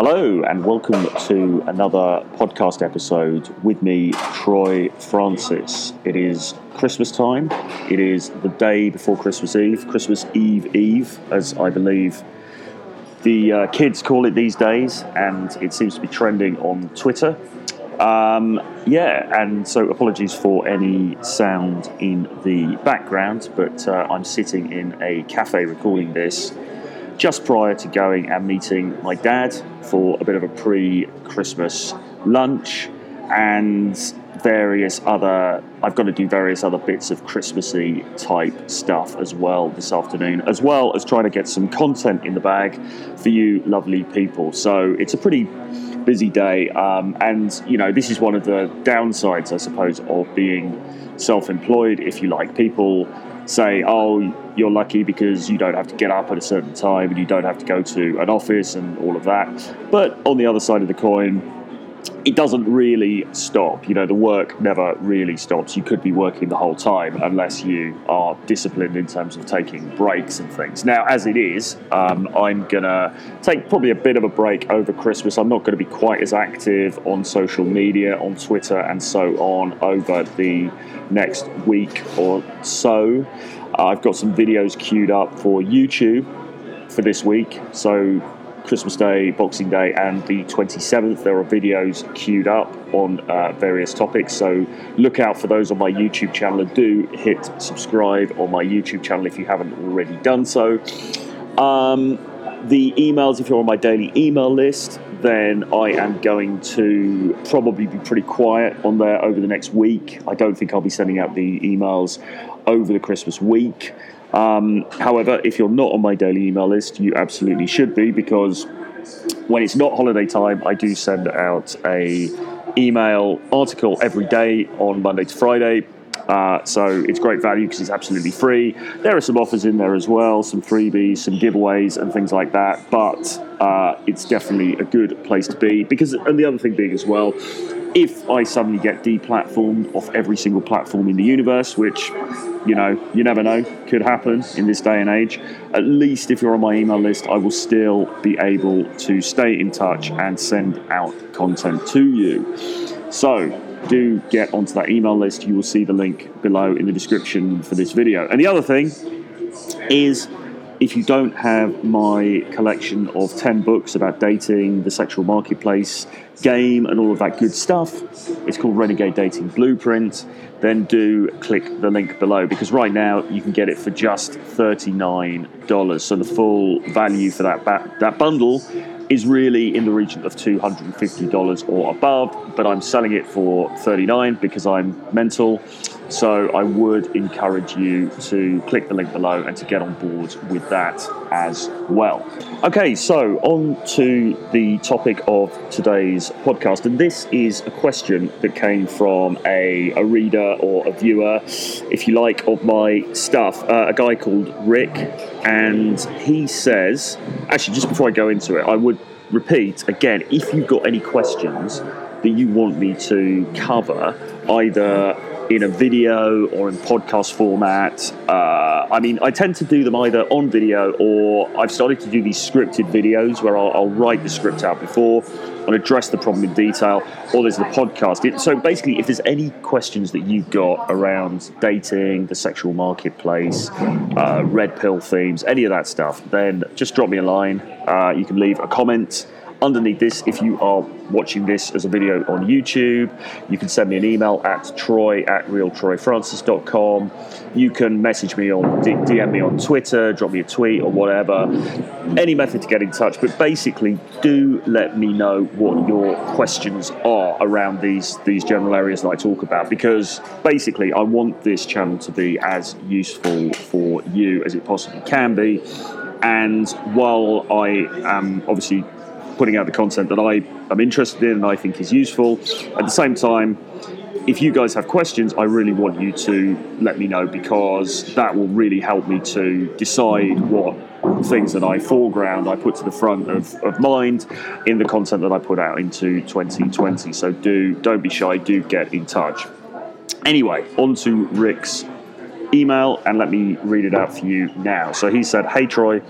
Hello, and welcome to another podcast episode with me, Troy Francis. It is Christmas time. It is the day before Christmas Eve, Christmas Eve Eve, as I believe the uh, kids call it these days, and it seems to be trending on Twitter. Um, yeah, and so apologies for any sound in the background, but uh, I'm sitting in a cafe recording this just prior to going and meeting my dad for a bit of a pre Christmas lunch and various other I've got to do various other bits of Christmassy type stuff as well this afternoon, as well as trying to get some content in the bag for you lovely people. So it's a pretty busy day, um, and you know this is one of the downsides, I suppose, of being self-employed, if you like. People say, "Oh, you're lucky because you don't have to get up at a certain time and you don't have to go to an office and all of that." But on the other side of the coin, it doesn't really stop. You know, the work never really stops. You could be working the whole time unless you are disciplined in terms of taking breaks and things. Now, as it is, um, I'm going to take probably a bit of a break over Christmas. I'm not going to be quite as active on social media, on Twitter, and so on over the next week or so. Uh, I've got some videos queued up for YouTube for this week. So Christmas Day, Boxing Day, and the 27th. There are videos queued up on uh, various topics, so look out for those on my YouTube channel and do hit subscribe on my YouTube channel if you haven't already done so. Um, the emails, if you're on my daily email list, then I am going to probably be pretty quiet on there over the next week. I don't think I'll be sending out the emails over the Christmas week. Um, however, if you're not on my daily email list, you absolutely should be because when it's not holiday time, I do send out a email article every day on Monday to Friday. Uh, so it's great value because it's absolutely free. There are some offers in there as well, some freebies, some giveaways, and things like that. But uh, it's definitely a good place to be because, and the other thing being as well, if I suddenly get deplatformed off every single platform in the universe, which you know, you never know, could happen in this day and age. At least if you're on my email list, I will still be able to stay in touch and send out content to you. So, do get onto that email list. You will see the link below in the description for this video. And the other thing is if you don't have my collection of 10 books about dating, the sexual marketplace, game, and all of that good stuff, it's called Renegade Dating Blueprint, then do click the link below because right now you can get it for just $39. So the full value for that, ba- that bundle is really in the region of $250 or above, but I'm selling it for 39 because I'm mental. So I would encourage you to click the link below and to get on board with that as well. Okay, so on to the topic of today's podcast, and this is a question that came from a, a reader or a viewer, if you like, of my stuff, uh, a guy called Rick, and he says, actually, just before I go into it, I would repeat again if you've got any questions that you want me to cover, either in a video or in podcast format. Uh, I mean, I tend to do them either on video or I've started to do these scripted videos where I'll, I'll write the script out before and address the problem in detail, or there's the podcast. It, so basically, if there's any questions that you've got around dating, the sexual marketplace, uh, red pill themes, any of that stuff, then just drop me a line. Uh, you can leave a comment underneath this, if you are watching this as a video on YouTube, you can send me an email at troy at realtroyfrancis.com. You can message me on DM me on Twitter, drop me a tweet or whatever. Any method to get in touch, but basically, do let me know what your questions are around these these general areas that I talk about, because basically, I want this channel to be as useful for you as it possibly can be. And while I am obviously putting out the content that I am interested in and I think is useful. At the same time, if you guys have questions, I really want you to let me know because that will really help me to decide what things that I foreground I put to the front of, of mind in the content that I put out into 2020. So do don't be shy, do get in touch. Anyway, on to Rick's email and let me read it out for you now. So he said, Hey Troy,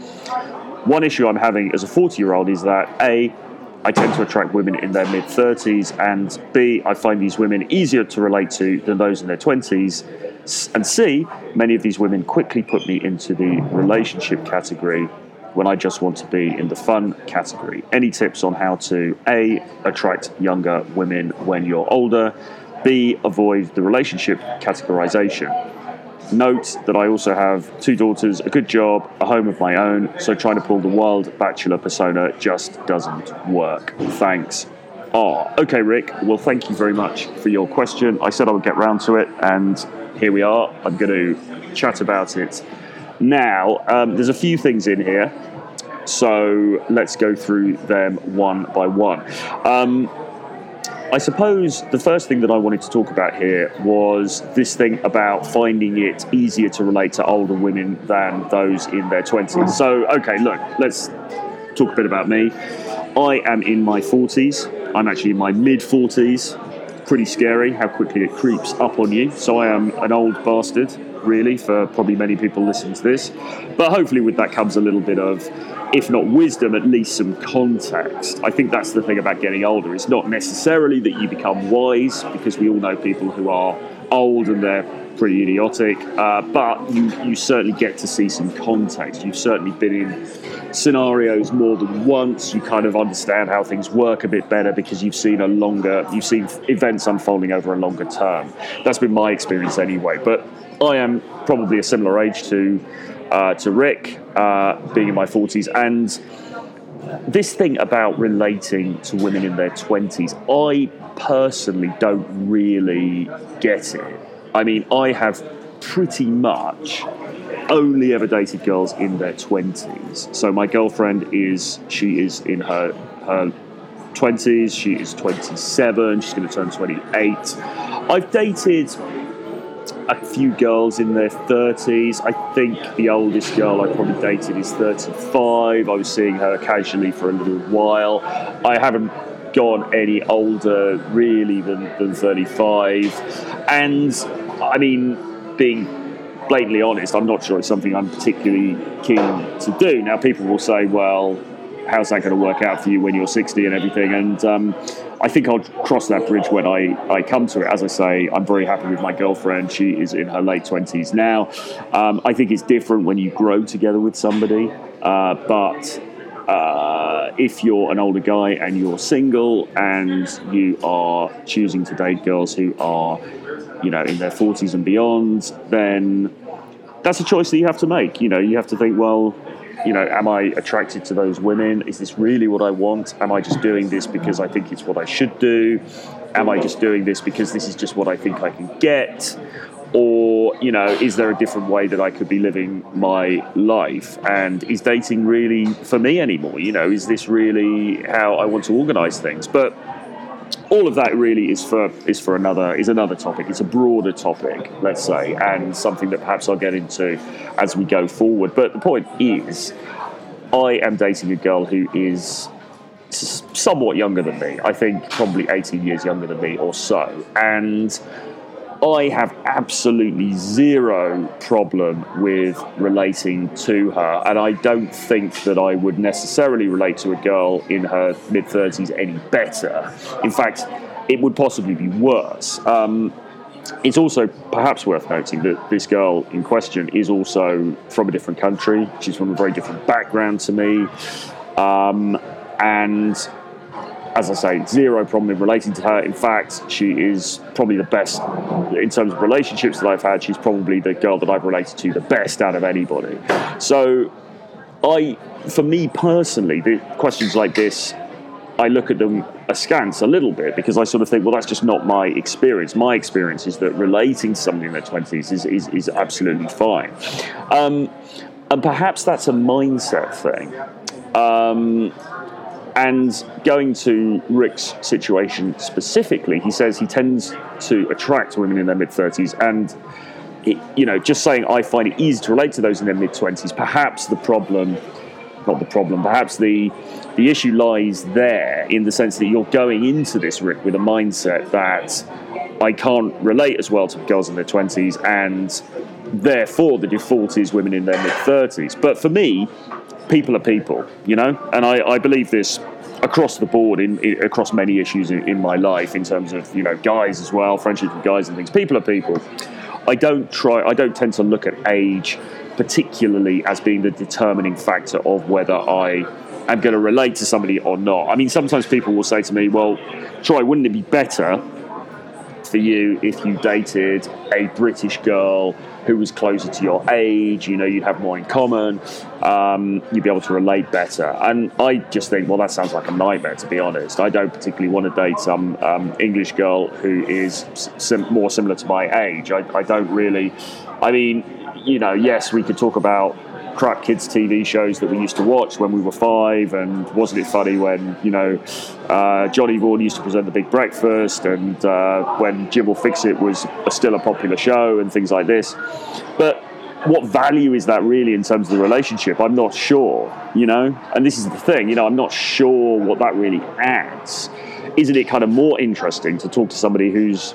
one issue I'm having as a 40 year old is that A, I tend to attract women in their mid 30s, and B, I find these women easier to relate to than those in their 20s. And C, many of these women quickly put me into the relationship category when I just want to be in the fun category. Any tips on how to A, attract younger women when you're older, B, avoid the relationship categorization? Note that I also have two daughters, a good job, a home of my own, so trying to pull the wild bachelor persona just doesn't work. Thanks. Ah, okay, Rick. Well, thank you very much for your question. I said I would get round to it, and here we are. I'm going to chat about it now. Um, there's a few things in here, so let's go through them one by one. Um, I suppose the first thing that I wanted to talk about here was this thing about finding it easier to relate to older women than those in their 20s. So, okay, look, let's talk a bit about me. I am in my 40s. I'm actually in my mid 40s. Pretty scary how quickly it creeps up on you. So, I am an old bastard, really, for probably many people listening to this. But hopefully, with that comes a little bit of if not wisdom, at least some context. I think that's the thing about getting older. It's not necessarily that you become wise, because we all know people who are old and they're pretty idiotic, uh, but you, you certainly get to see some context. You've certainly been in scenarios more than once. You kind of understand how things work a bit better because you've seen a longer, you've seen events unfolding over a longer term. That's been my experience anyway. But I am probably a similar age to uh, to Rick, uh, being in my 40s, and this thing about relating to women in their 20s, I personally don't really get it. I mean, I have pretty much only ever dated girls in their 20s. So my girlfriend is, she is in her, her 20s, she is 27, she's going to turn 28. I've dated a few girls in their 30s. I think the oldest girl I probably dated is 35. I was seeing her casually for a little while. I haven't gone any older really than, than 35. And I mean, being blatantly honest, I'm not sure it's something I'm particularly keen to do. Now, people will say, well, how's that going to work out for you when you're 60 and everything? And um, I think I'll cross that bridge when I, I come to it. As I say, I'm very happy with my girlfriend. She is in her late 20s now. Um, I think it's different when you grow together with somebody, uh, but uh, if you're an older guy and you're single and you are choosing to date girls who are, you know, in their 40s and beyond, then that's a choice that you have to make. You know, you have to think, well, you know, am I attracted to those women? Is this really what I want? Am I just doing this because I think it's what I should do? Am I just doing this because this is just what I think I can get? Or, you know, is there a different way that I could be living my life? And is dating really for me anymore? You know, is this really how I want to organize things? But all of that really is for is for another is another topic. It's a broader topic, let's say, and something that perhaps I'll get into as we go forward. But the point is, I am dating a girl who is somewhat younger than me. I think probably 18 years younger than me or so, and I have absolutely zero problem with relating to her, and I don't think that I would necessarily relate to a girl in her mid 30s any better. In fact, it would possibly be worse. Um, it's also perhaps worth noting that this girl in question is also from a different country. She's from a very different background to me. Um, and as I say, zero problem in relating to her. In fact, she is probably the best in terms of relationships that I've had. She's probably the girl that I've related to the best out of anybody. So, I, for me personally, the questions like this, I look at them askance a little bit because I sort of think, well, that's just not my experience. My experience is that relating to somebody in their 20s is, is, is absolutely fine. Um, and perhaps that's a mindset thing. Um, and going to Rick's situation specifically, he says he tends to attract women in their mid 30s. And, it, you know, just saying I find it easy to relate to those in their mid 20s, perhaps the problem, not the problem, perhaps the, the issue lies there in the sense that you're going into this, Rick, with a mindset that I can't relate as well to girls in their 20s, and therefore the default is women in their mid 30s. But for me, people are people, you know, and I, I believe this across the board in, in across many issues in, in, my life in terms of you know guys as well friendships with guys and things. People are people. I don't try i don't tend to look at age particularly as being the determining factor of whether i am going to relate to somebody or not. I mean sometimes people will say to me well troy wouldn't it be better for you if you dated a british girl who was closer to your age. You know, you'd have more in common. Um, you'd be able to relate better. And I just think, well, that sounds like a nightmare, to be honest. I don't particularly want to date some um, English girl who is sim- more similar to my age. I, I don't really. I mean, you know, yes, we could talk about crap kids TV shows that we used to watch when we were five, and wasn't it funny when you know uh, Johnny Vaughan used to present the Big Breakfast, and uh, when Jim will fix it was still a popular show, and things like this. But what value is that really in terms of the relationship? I'm not sure, you know. And this is the thing, you know, I'm not sure what that really adds. Isn't it kind of more interesting to talk to somebody who's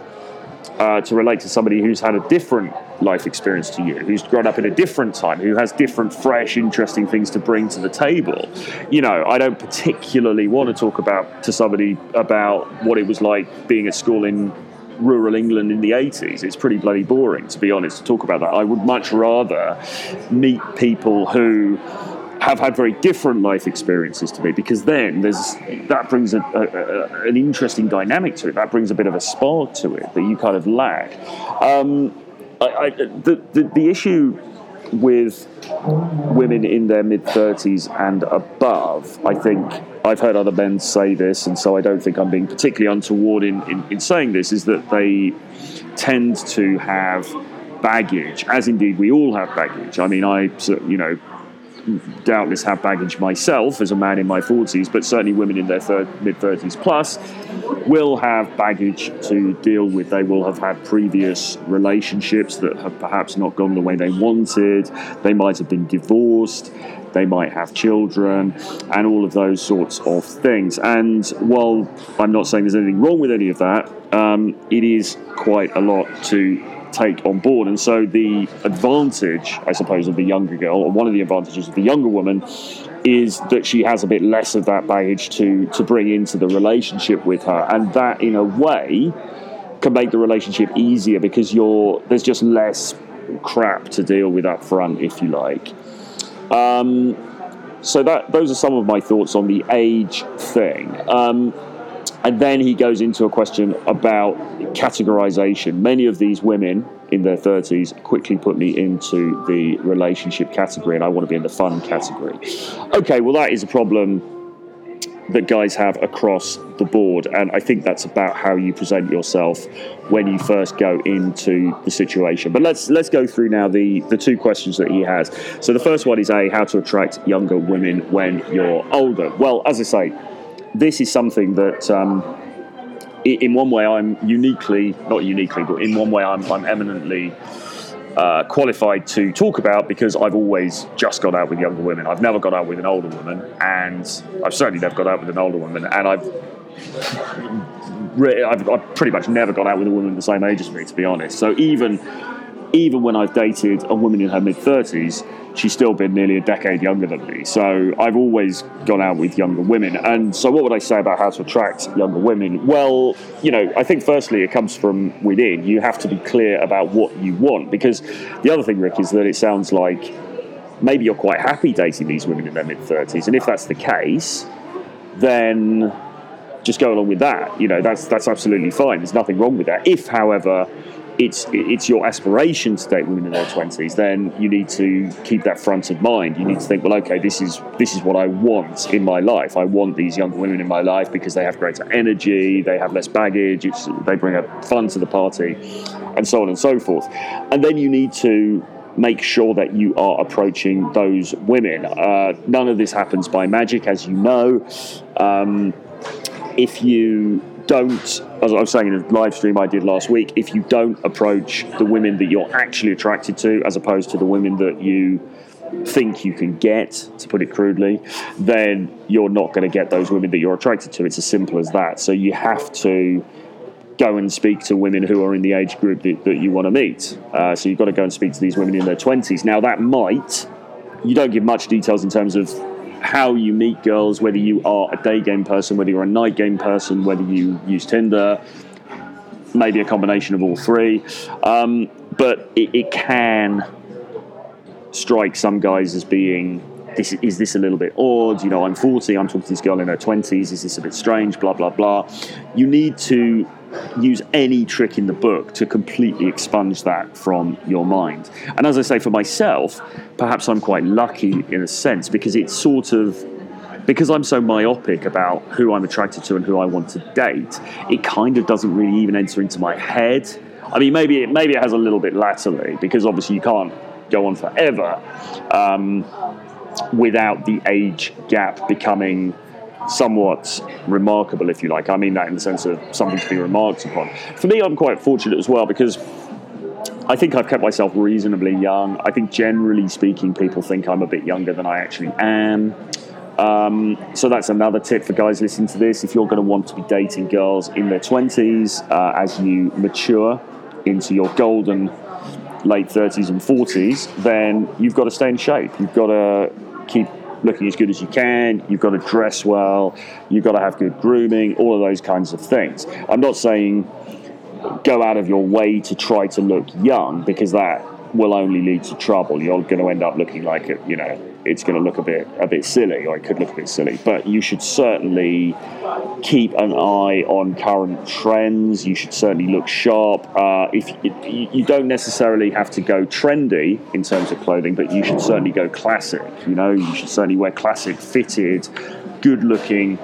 uh, to relate to somebody who's had a different life experience to you, who's grown up in a different time, who has different, fresh, interesting things to bring to the table. You know, I don't particularly want to talk about to somebody about what it was like being at school in rural England in the 80s. It's pretty bloody boring, to be honest, to talk about that. I would much rather meet people who have had very different life experiences to me because then there's that brings a, a, a, an interesting dynamic to it. That brings a bit of a spark to it that you kind of lack. Um, I, I, the, the, the issue with women in their mid 30s and above, I think I've heard other men say this, and so I don't think I'm being particularly untoward in, in, in saying this, is that they tend to have baggage, as indeed we all have baggage. I mean, I, you know, doubtless have baggage myself as a man in my 40s, but certainly women in their mid 30s plus will have baggage to deal with. They will have had previous relationships that have perhaps not gone the way they wanted. They might have been divorced. They might have children and all of those sorts of things. And while I'm not saying there's anything wrong with any of that, um, it is quite a lot to take on board. And so the advantage, I suppose, of the younger girl, or one of the advantages of the younger woman, is that she has a bit less of that baggage to to bring into the relationship with her, and that in a way can make the relationship easier because you're there's just less crap to deal with up front, if you like. Um, so that those are some of my thoughts on the age thing. Um, and then he goes into a question about categorization. Many of these women in their 30s quickly put me into the relationship category, and I want to be in the fun category. Okay, well, that is a problem that guys have across the board, and I think that's about how you present yourself when you first go into the situation. But let's let's go through now the the two questions that he has. So the first one is a how to attract younger women when you're older. Well, as I say, this is something that. Um, in one way, I'm uniquely, not uniquely, but in one way, I'm, I'm eminently uh, qualified to talk about because I've always just got out with younger women. I've never got out with an older woman, and I've certainly never got out with an older woman, and I've I've, pretty much never gone out with a woman the same age as me, to be honest. So even even when I've dated a woman in her mid thirties, she's still been nearly a decade younger than me. So I've always gone out with younger women. And so, what would I say about how to attract younger women? Well, you know, I think firstly, it comes from within. You have to be clear about what you want. Because the other thing, Rick, is that it sounds like maybe you're quite happy dating these women in their mid 30s. And if that's the case, then just go along with that. You know, that's that's absolutely fine. There's nothing wrong with that. If, however, it's it's your aspiration to date women in their twenties, then you need to keep that front of mind. You need to think, well, okay, this is this is what I want in my life. I want these younger women in my life because they have greater energy, they have less baggage, they bring a fun to the party, and so on and so forth. And then you need to make sure that you are approaching those women. Uh, none of this happens by magic, as you know. Um, if you don't, as I was saying in a live stream I did last week, if you don't approach the women that you're actually attracted to, as opposed to the women that you think you can get, to put it crudely, then you're not going to get those women that you're attracted to. It's as simple as that. So you have to go and speak to women who are in the age group that, that you want to meet. Uh, so you've got to go and speak to these women in their 20s. Now, that might, you don't give much details in terms of how you meet girls, whether you are a day game person, whether you're a night game person, whether you use Tinder, maybe a combination of all three. Um, but it, it can strike some guys as being this is this a little bit odd? You know, I'm 40, I'm talking to this girl in her 20s. Is this a bit strange? Blah blah blah. You need to use any trick in the book to completely expunge that from your mind. And as I say, for myself, perhaps I'm quite lucky in a sense because it's sort of because I'm so myopic about who I'm attracted to and who I want to date, it kind of doesn't really even enter into my head. I mean, maybe it, maybe it has a little bit latterly because obviously you can't go on forever um, without the age gap becoming somewhat remarkable, if you like. I mean that in the sense of something to be remarked upon. For me, I'm quite fortunate as well because I think I've kept myself reasonably young. I think generally speaking, people think I'm a bit younger than I actually am. Um, so that's another tip for guys listening to this. If you're going to want to be dating girls in their 20s uh, as you mature into your golden late 30s and 40s, then you've got to stay in shape. You've got to keep looking as good as you can. You've got to dress well. You've got to have good grooming, all of those kinds of things. I'm not saying go out of your way to try to look young because that will only lead to trouble. You're going to end up looking like it, you know, it's going to look a bit a bit silly, or it could look a bit silly. But you should certainly keep an eye on current trends. You should certainly look sharp. Uh, if you, you don't necessarily have to go trendy in terms of clothing, but you should certainly go classic. You know, you should certainly wear classic, fitted, good-looking,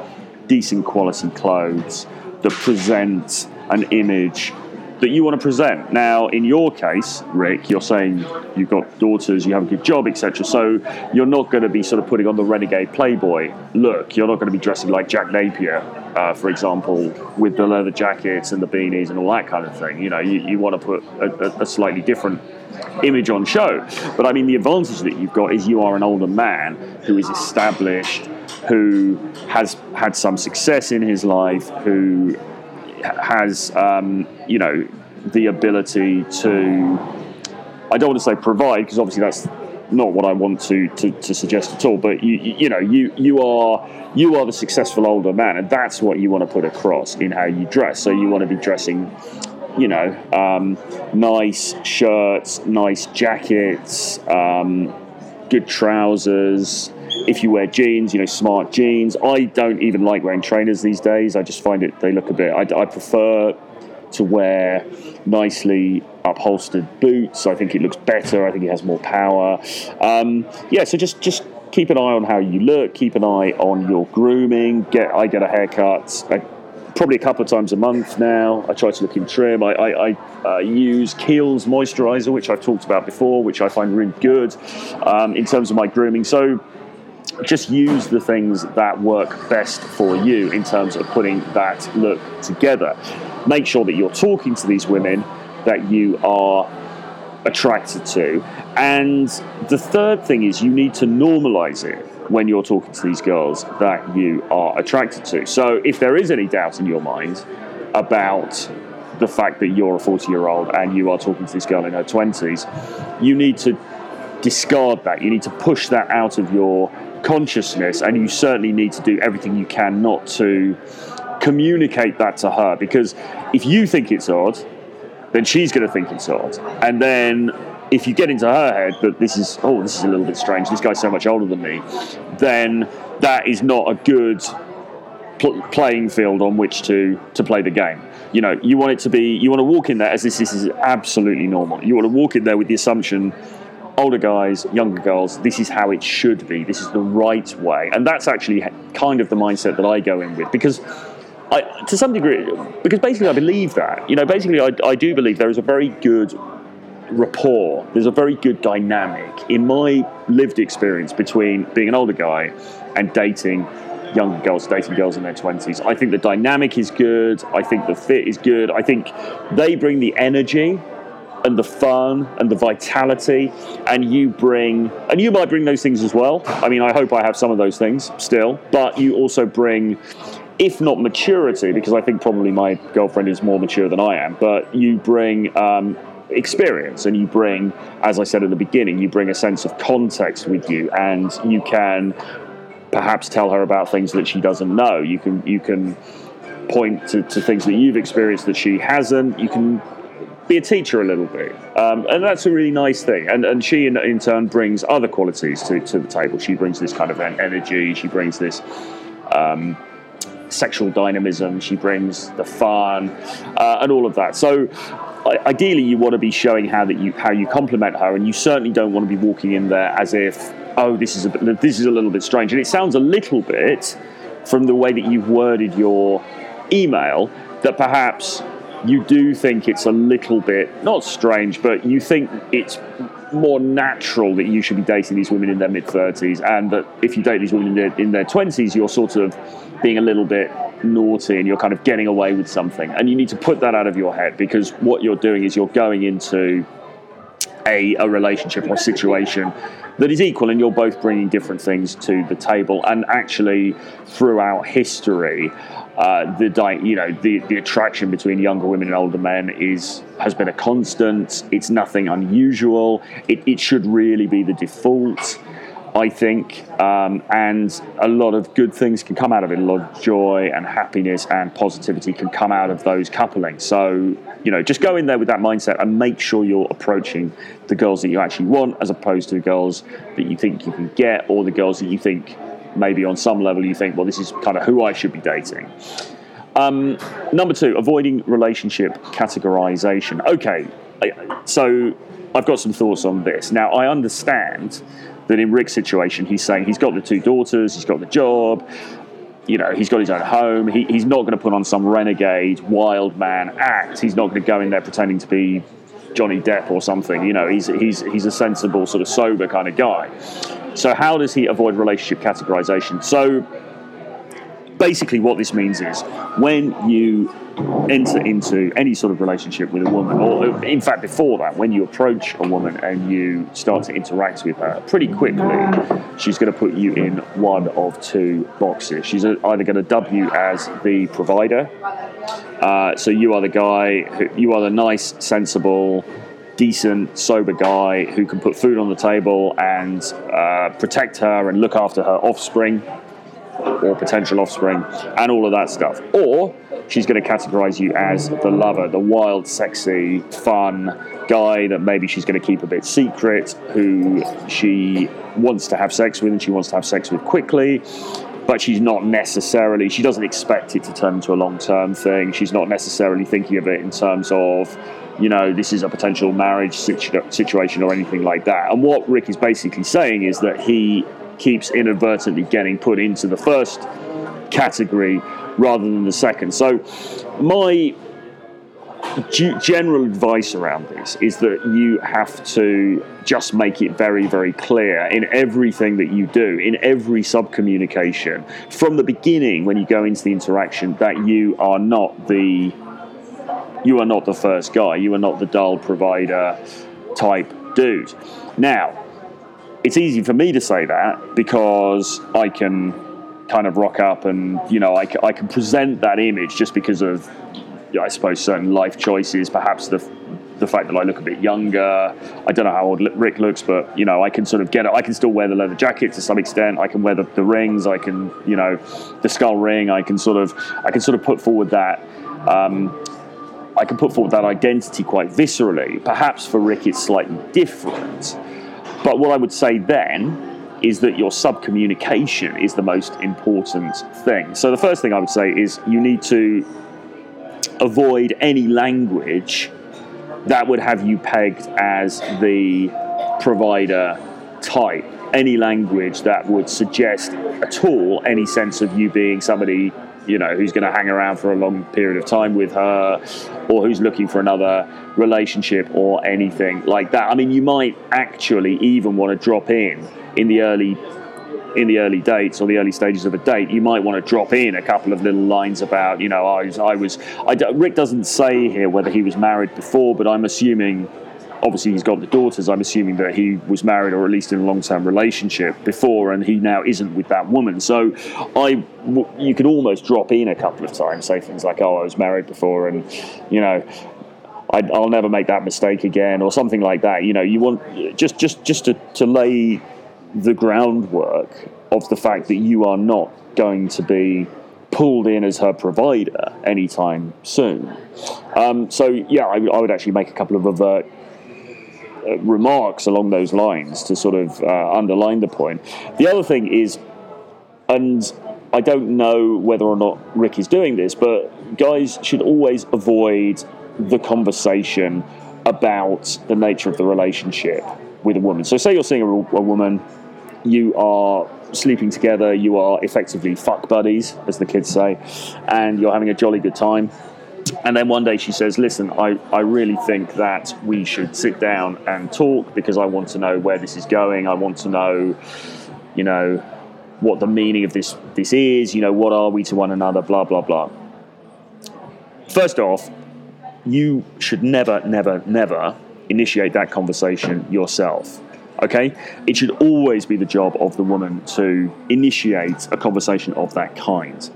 decent quality clothes that present an image that you want to present. Now, in your case, Rick, you're saying you've got daughters, you have a good job, etc. So you're not going to be sort of putting on the renegade playboy look. You're not going to be dressing like Jack Napier, uh, for example, with the leather jackets and the beanies and all that kind of thing. You know, you, you want to put a, a slightly different image on show. But I mean, the advantage that you've got is you are an older man who is established, who has had some success in his life, who has, um, you know, the ability to, I don't want to say provide, because obviously that's not what I want to, to, to, suggest at all. But you, you know, you you are you are the successful older man, and that's what you want to put across in how you dress. So you want to be dressing, you know, um, nice shirts, nice jackets, um, good trousers if you wear jeans, you know, smart jeans. I don't even like wearing trainers these days. I just find it they look a bit. I, I prefer to wear nicely upholstered boots. I think it looks better. I think it has more power. Um, yeah, so just just keep an eye on how you look. Keep an eye on your grooming. Get I get a haircut. I, probably a couple of times a month now. I try to look in trim. I, I, I uh, use Kiehl's moisturizer, which I've talked about before, which I find really good um, in terms of my grooming. So just use the things that work best for you in terms of putting that look together. Make sure that you're talking to these women that you are attracted to. And the third thing is you need to normalize it when you're talking to these girls that you are attracted to. So if there is any doubt in your mind about the fact that you're a 40 year old and you are talking to this girl in her 20s, you need to discard that. You need to push that out of your consciousness, and you certainly need to do everything you can not to communicate that to her because if you think it's odd, then she's going to think it's odd, and then if you get into her head that this is oh this is a little bit strange, this guy's so much older than me, then that is not a good pl- playing field on which to to play the game. You know, you want it to be you want to walk in there as this, this is absolutely normal. You want to walk in there with the assumption older guys, younger girls, this is how it should be. This is the right way. And that's actually kind of the mindset that I go in with because I, to some degree, because basically I believe that. You know, basically I, I do believe there is a very good rapport, there's a very good dynamic in my lived experience between being an older guy and dating younger girls, dating girls in their 20s. I think the dynamic is good. I think the fit is good. I think they bring the energy and the fun and the vitality and you bring and you might bring those things as well i mean i hope i have some of those things still but you also bring if not maturity because i think probably my girlfriend is more mature than i am but you bring um, experience and you bring as i said at the beginning you bring a sense of context with you and you can perhaps tell her about things that she doesn't know. You can you can point to, to things that you've experienced that she hasn't. You can be a teacher a little bit. Um, and that's a really nice thing. And, and she, in, in, turn, brings other qualities to, to the table. She brings this kind of energy, she brings this. Um, sexual dynamism, she brings the fun, uh, and all of that. So, ideally, you want to be showing how that you how you compliment her, and you certainly don't want to be walking in there as if, oh, this is a this is a little bit strange. And it sounds a little bit from the way that you've worded your email that perhaps you do think it's a little bit not strange, but you think it's more natural that you should be dating these women in their mid 30s, and that if you date these women in their, in their 20s, you're sort of being a little bit naughty and you're kind of getting away with something. And you need to put that out of your head because what you're doing is you're going into a, a relationship or situation that is equal and you're both bringing different things to the table. And actually, throughout history, uh, the you know the, the attraction between younger women and older men is has been a constant. It's nothing unusual. It, it should really be the default. I think, um, and a lot of good things can come out of it. A lot of joy and happiness and positivity can come out of those couplings. So, you know, just go in there with that mindset and make sure you're approaching the girls that you actually want as opposed to the girls that you think you can get or the girls that you think maybe on some level you think, well, this is kind of who I should be dating. Um, number two, avoiding relationship categorization. Okay, so I've got some thoughts on this. Now, I understand that in Rick's situation, he's saying he's got the two daughters, he's got the job, you know, he's got his own home. He, he's not going to put on some renegade, wild man act. He's not going to go in there pretending to be Johnny Depp or something. You know, he's he's he's a sensible, sort of sober kind of guy. So, how does he avoid relationship categorization? So, basically, what this means is when you enter into any sort of relationship with a woman, or in fact, before that, when you approach a woman and you start to interact with her, pretty quickly, she's going to put you in one of two boxes. She's either going to dub you as the provider. Uh, so you are the guy, who, you are the nice, sensible, decent, sober guy who can put food on the table and uh, protect her and look after her offspring or potential offspring and all of that stuff. Or she's going to categorize you as the lover, the wild, sexy, fun guy that maybe she's going to keep a bit secret, who she wants to have sex with and she wants to have sex with quickly. But she's not necessarily, she doesn't expect it to turn into a long term thing. She's not necessarily thinking of it in terms of you know, this is a potential marriage situ- situation or anything like that. And what Rick is basically saying is that he keeps inadvertently getting put into the first category rather than the second. So, my g- general advice around this is that you have to just make it very, very clear in everything that you do, in every sub communication, from the beginning when you go into the interaction, that you are not the you are not the first guy. You are not the dull provider type dude. Now, it's easy for me to say that because I can kind of rock up and, you know, I, I can present that image just because of, I suppose, certain life choices, perhaps the the fact that I look a bit younger. I don't know how old Rick looks, but you know, I can sort of get it. I can still wear the leather jacket to some extent. I can wear the, the rings. I can, you know, the skull ring. I can sort of, I can sort of put forward that um, I can put forward that identity quite viscerally. Perhaps for Rick it's slightly different. But what I would say then is that your subcommunication is the most important thing. So the first thing I would say is you need to avoid any language that would have you pegged as the provider type. Any language that would suggest at all any sense of you being somebody you know, who's going to hang around for a long period of time with her, or who's looking for another relationship or anything like that. I mean, you might actually even want to drop in in the early in the early dates or the early stages of a date, you might want to drop in a couple of little lines about, you know, I was, I was, I, Rick doesn't say here whether he was married before, but I'm assuming obviously he's got the daughters. I'm assuming that he was married or at least in a long term relationship before, and he now isn't with that woman. So, I you could almost drop in a couple of times, say things like, "Oh, I was married before," and you know. I, will never make that mistake again, or something like that. You know, you want just just just to, to lay the groundwork of the fact that you are not going to be pulled in as her provider anytime soon. Um, so, yeah, I, I, would actually make a couple of overt remarks along those lines to sort of uh, underline the point. The other thing is, and I don't know whether or not Rick is doing this, but guys should always avoid the conversation about the nature of the relationship with a woman. So, say you're seeing a, a woman, you are sleeping together, you are effectively fuck buddies, as the kids say, and you're having a jolly good time. And then one day she says, Listen, I, I really think that we should sit down and talk because I want to know where this is going. I want to know, you know, what the meaning of this, this is, you know, what are we to one another, blah, blah, blah. First off, you should never, never, never initiate that conversation yourself. Okay? It should always be the job of the woman to initiate a conversation of that kind.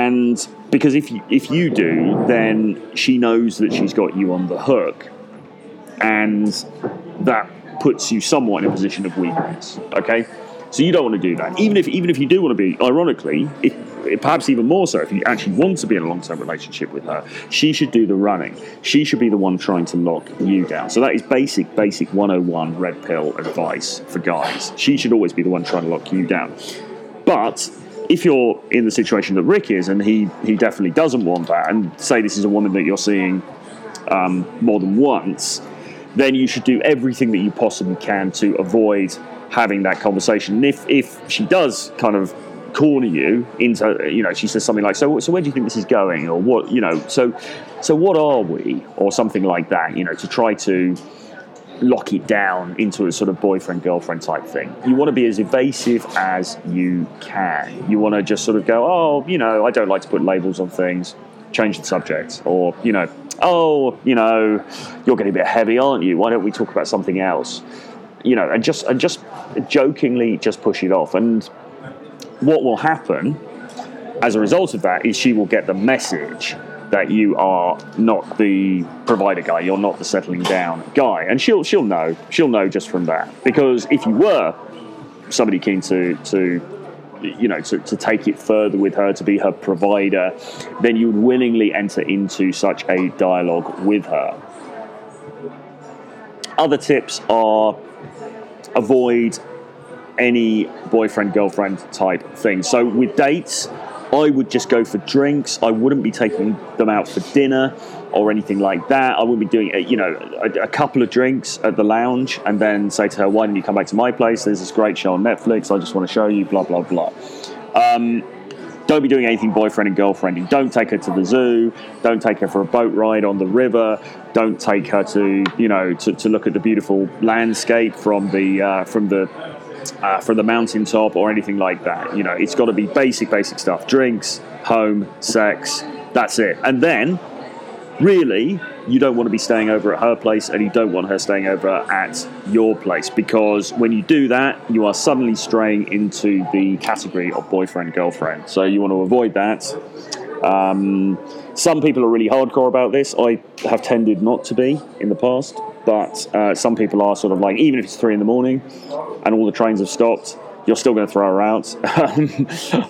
And because if you, if you do, then she knows that she's got you on the hook. And that puts you somewhat in a position of weakness. Okay? So you don't want to do that. Even if even if you do want to be, ironically, if, perhaps even more so, if you actually want to be in a long term relationship with her, she should do the running. She should be the one trying to lock you down. So that is basic, basic 101 red pill advice for guys. She should always be the one trying to lock you down. But if you're in the situation that Rick is, and he he definitely doesn't want that, and say this is a woman that you're seeing um, more than once, then you should do everything that you possibly can to avoid having that conversation. And if, if she does kind of corner you into, you know, she says something like, so, so where do you think this is going? Or what, you know, so, so what are we? Or something like that, you know, to try to lock it down into a sort of boyfriend girlfriend type thing. You want to be as evasive as you can. You want to just sort of go, oh, you know, I don't like to put labels on things, change the subject, or, you know, oh, you know, you're getting a bit heavy, aren't you? Why don't we talk about something else? you know, and just and just jokingly just push it off. And what will happen as a result of that is she will get the message that you are not the provider guy, you're not the settling down guy, and she'll she'll know she'll know just from that because if you were somebody keen to to you know to, to take it further with her to be her provider, then you would willingly enter into such a dialogue with her. Other tips are avoid any boyfriend girlfriend type thing. So with dates, I would just go for drinks. I wouldn't be taking them out for dinner or anything like that. I wouldn't be doing, you know, a, a, couple of drinks at the lounge and then say to her, "Why don't you come back to my place? There's this great show on Netflix. I just want to show you." Blah blah blah. Um, don't be doing anything boyfriend and girlfriending. Don't take her to the zoo. Don't take her for a boat ride on the river. Don't take her to you know to, to look at the beautiful landscape from the uh, from the uh, from the mountaintop or anything like that. You know, it's got to be basic basic stuff: drinks, home, sex. That's it. And then, really, you don't want to be staying over at her place and you don't want her staying over at your place because when you do that, you are suddenly straying into the category of boyfriend girlfriend. So you want to avoid that. Um, some people are really hardcore about this. I have tended not to be in the past, but uh, some people are sort of like, even if it's three in the morning and all the trains have stopped, you're still going to throw her out.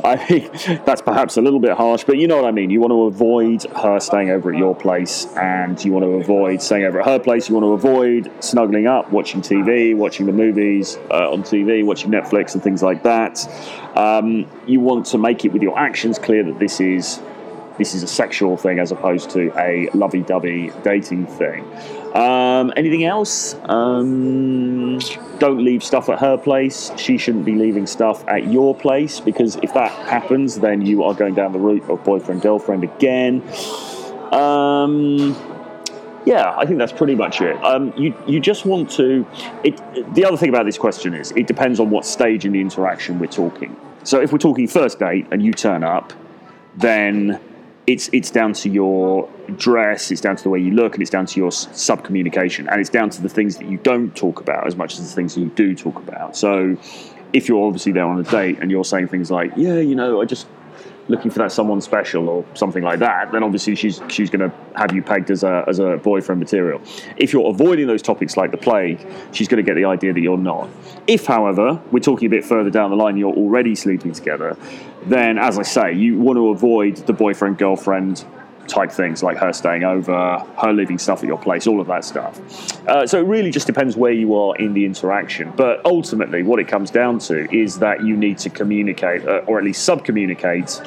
I think that's perhaps a little bit harsh, but you know what I mean. You want to avoid her staying over at your place, and you want to avoid staying over at her place. You want to avoid snuggling up, watching TV, watching the movies uh, on TV, watching Netflix, and things like that. Um, you want to make it with your actions clear that this is this is a sexual thing as opposed to a lovey-dovey dating thing. Um, anything else? Um, don't leave stuff at her place. She shouldn't be leaving stuff at your place because if that happens, then you are going down the route of boyfriend girlfriend again. Um, yeah, I think that's pretty much it. Um, you you just want to. It, the other thing about this question is it depends on what stage in the interaction we're talking. So if we're talking first date and you turn up, then it's it's down to your dress, it's down to the way you look, and it's down to your sub communication, and it's down to the things that you don't talk about as much as the things that you do talk about. So, if you're obviously there on a date and you're saying things like, "Yeah, you know, I just looking for that someone special or something like that, then obviously she's she's going to have you pegged as a as a boyfriend material. If you're avoiding those topics like the plague, she's going to get the idea that you're not. If, however, we're talking a bit further down the line, you're already sleeping together, then as I say, you want to avoid the boyfriend girlfriend type things like her staying over, her leaving stuff at your place, all of that stuff. Uh, so it really just depends where you are in the interaction. But ultimately, what it comes down to is that you need to communicate, uh, or at least sub communicate,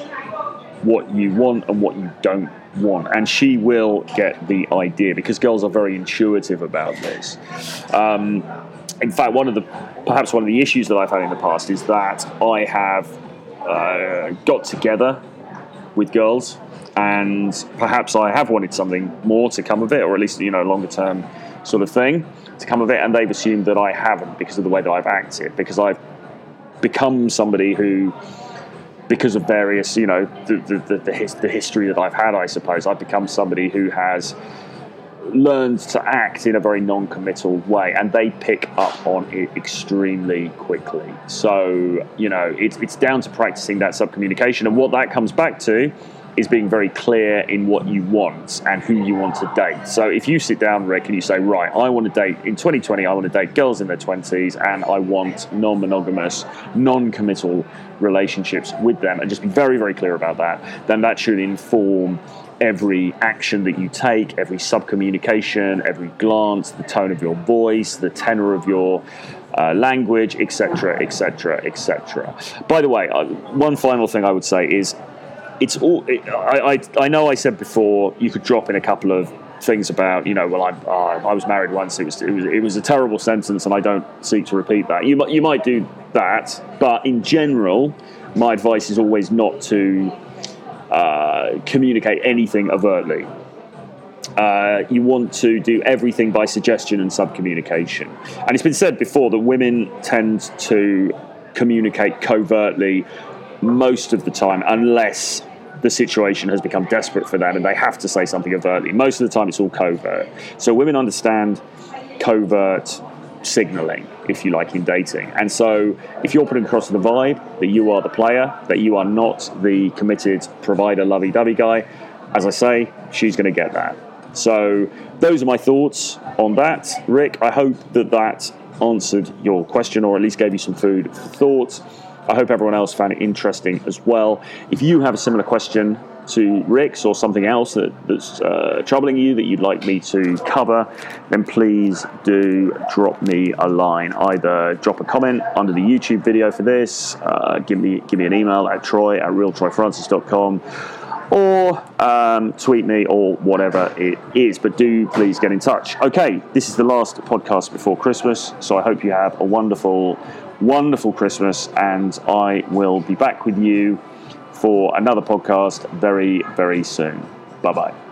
what you want and what you don't want. And she will get the idea because girls are very intuitive about this. Um, in fact, one of the perhaps one of the issues that I've had in the past is that I have uh, got together with girls and perhaps I have wanted something more to come of it, or at least you know longer term sort of thing to come of it, and they've assumed that I haven't because of the way that I've acted, because I've become somebody who, because of various you know the the, the, his, the history that I've had, I suppose I've become somebody who has learned to act in a very non-committal way. And they pick up on it extremely quickly. So you know it's, it's down to practicing that sub-communication and what that comes back to is being very clear in what you want and who you want to date. So if you sit down, Rick, and you say, right, I want to date in 2020, I want to date girls in their 20s and I want non monogamous, non committal relationships with them, and just be very, very clear about that, then that should inform every action that you take, every sub communication, every glance, the tone of your voice, the tenor of your uh, language, etc., etc., etc. By the way, uh, one final thing I would say is it's all. It, I, I, I know I said before you could drop in a couple of things about you know well I uh, I was married once it was, it was it was a terrible sentence and I don't seek to repeat that you you might do that but in general my advice is always not to uh, communicate anything overtly uh, you want to do everything by suggestion and sub communication and it's been said before that women tend to communicate covertly most of the time unless the situation has become desperate for that and they have to say something overtly. Most of the time, it's all covert. So women understand covert signaling, if you like, in dating. And so if you're putting across the vibe that you are the player, that you are not the committed provider, lovey dovey guy, as I say, she's going to get that. So those are my thoughts on that. Rick, I hope that that answered your question or at least gave you some food for thought. I hope everyone else found it interesting as well. If you have a similar question to Rick's or something else that, that's uh, troubling you that you'd like me to cover, then please do drop me a line. Either drop a comment under the YouTube video for this, uh, give me give me an email at troy at realtroyfrancis.com or um, tweet me or whatever it is. But do please get in touch. Okay, this is the last podcast before Christmas, so I hope you have a wonderful wonderful Christmas, and I will be back with you for another podcast very, very soon. Bye bye.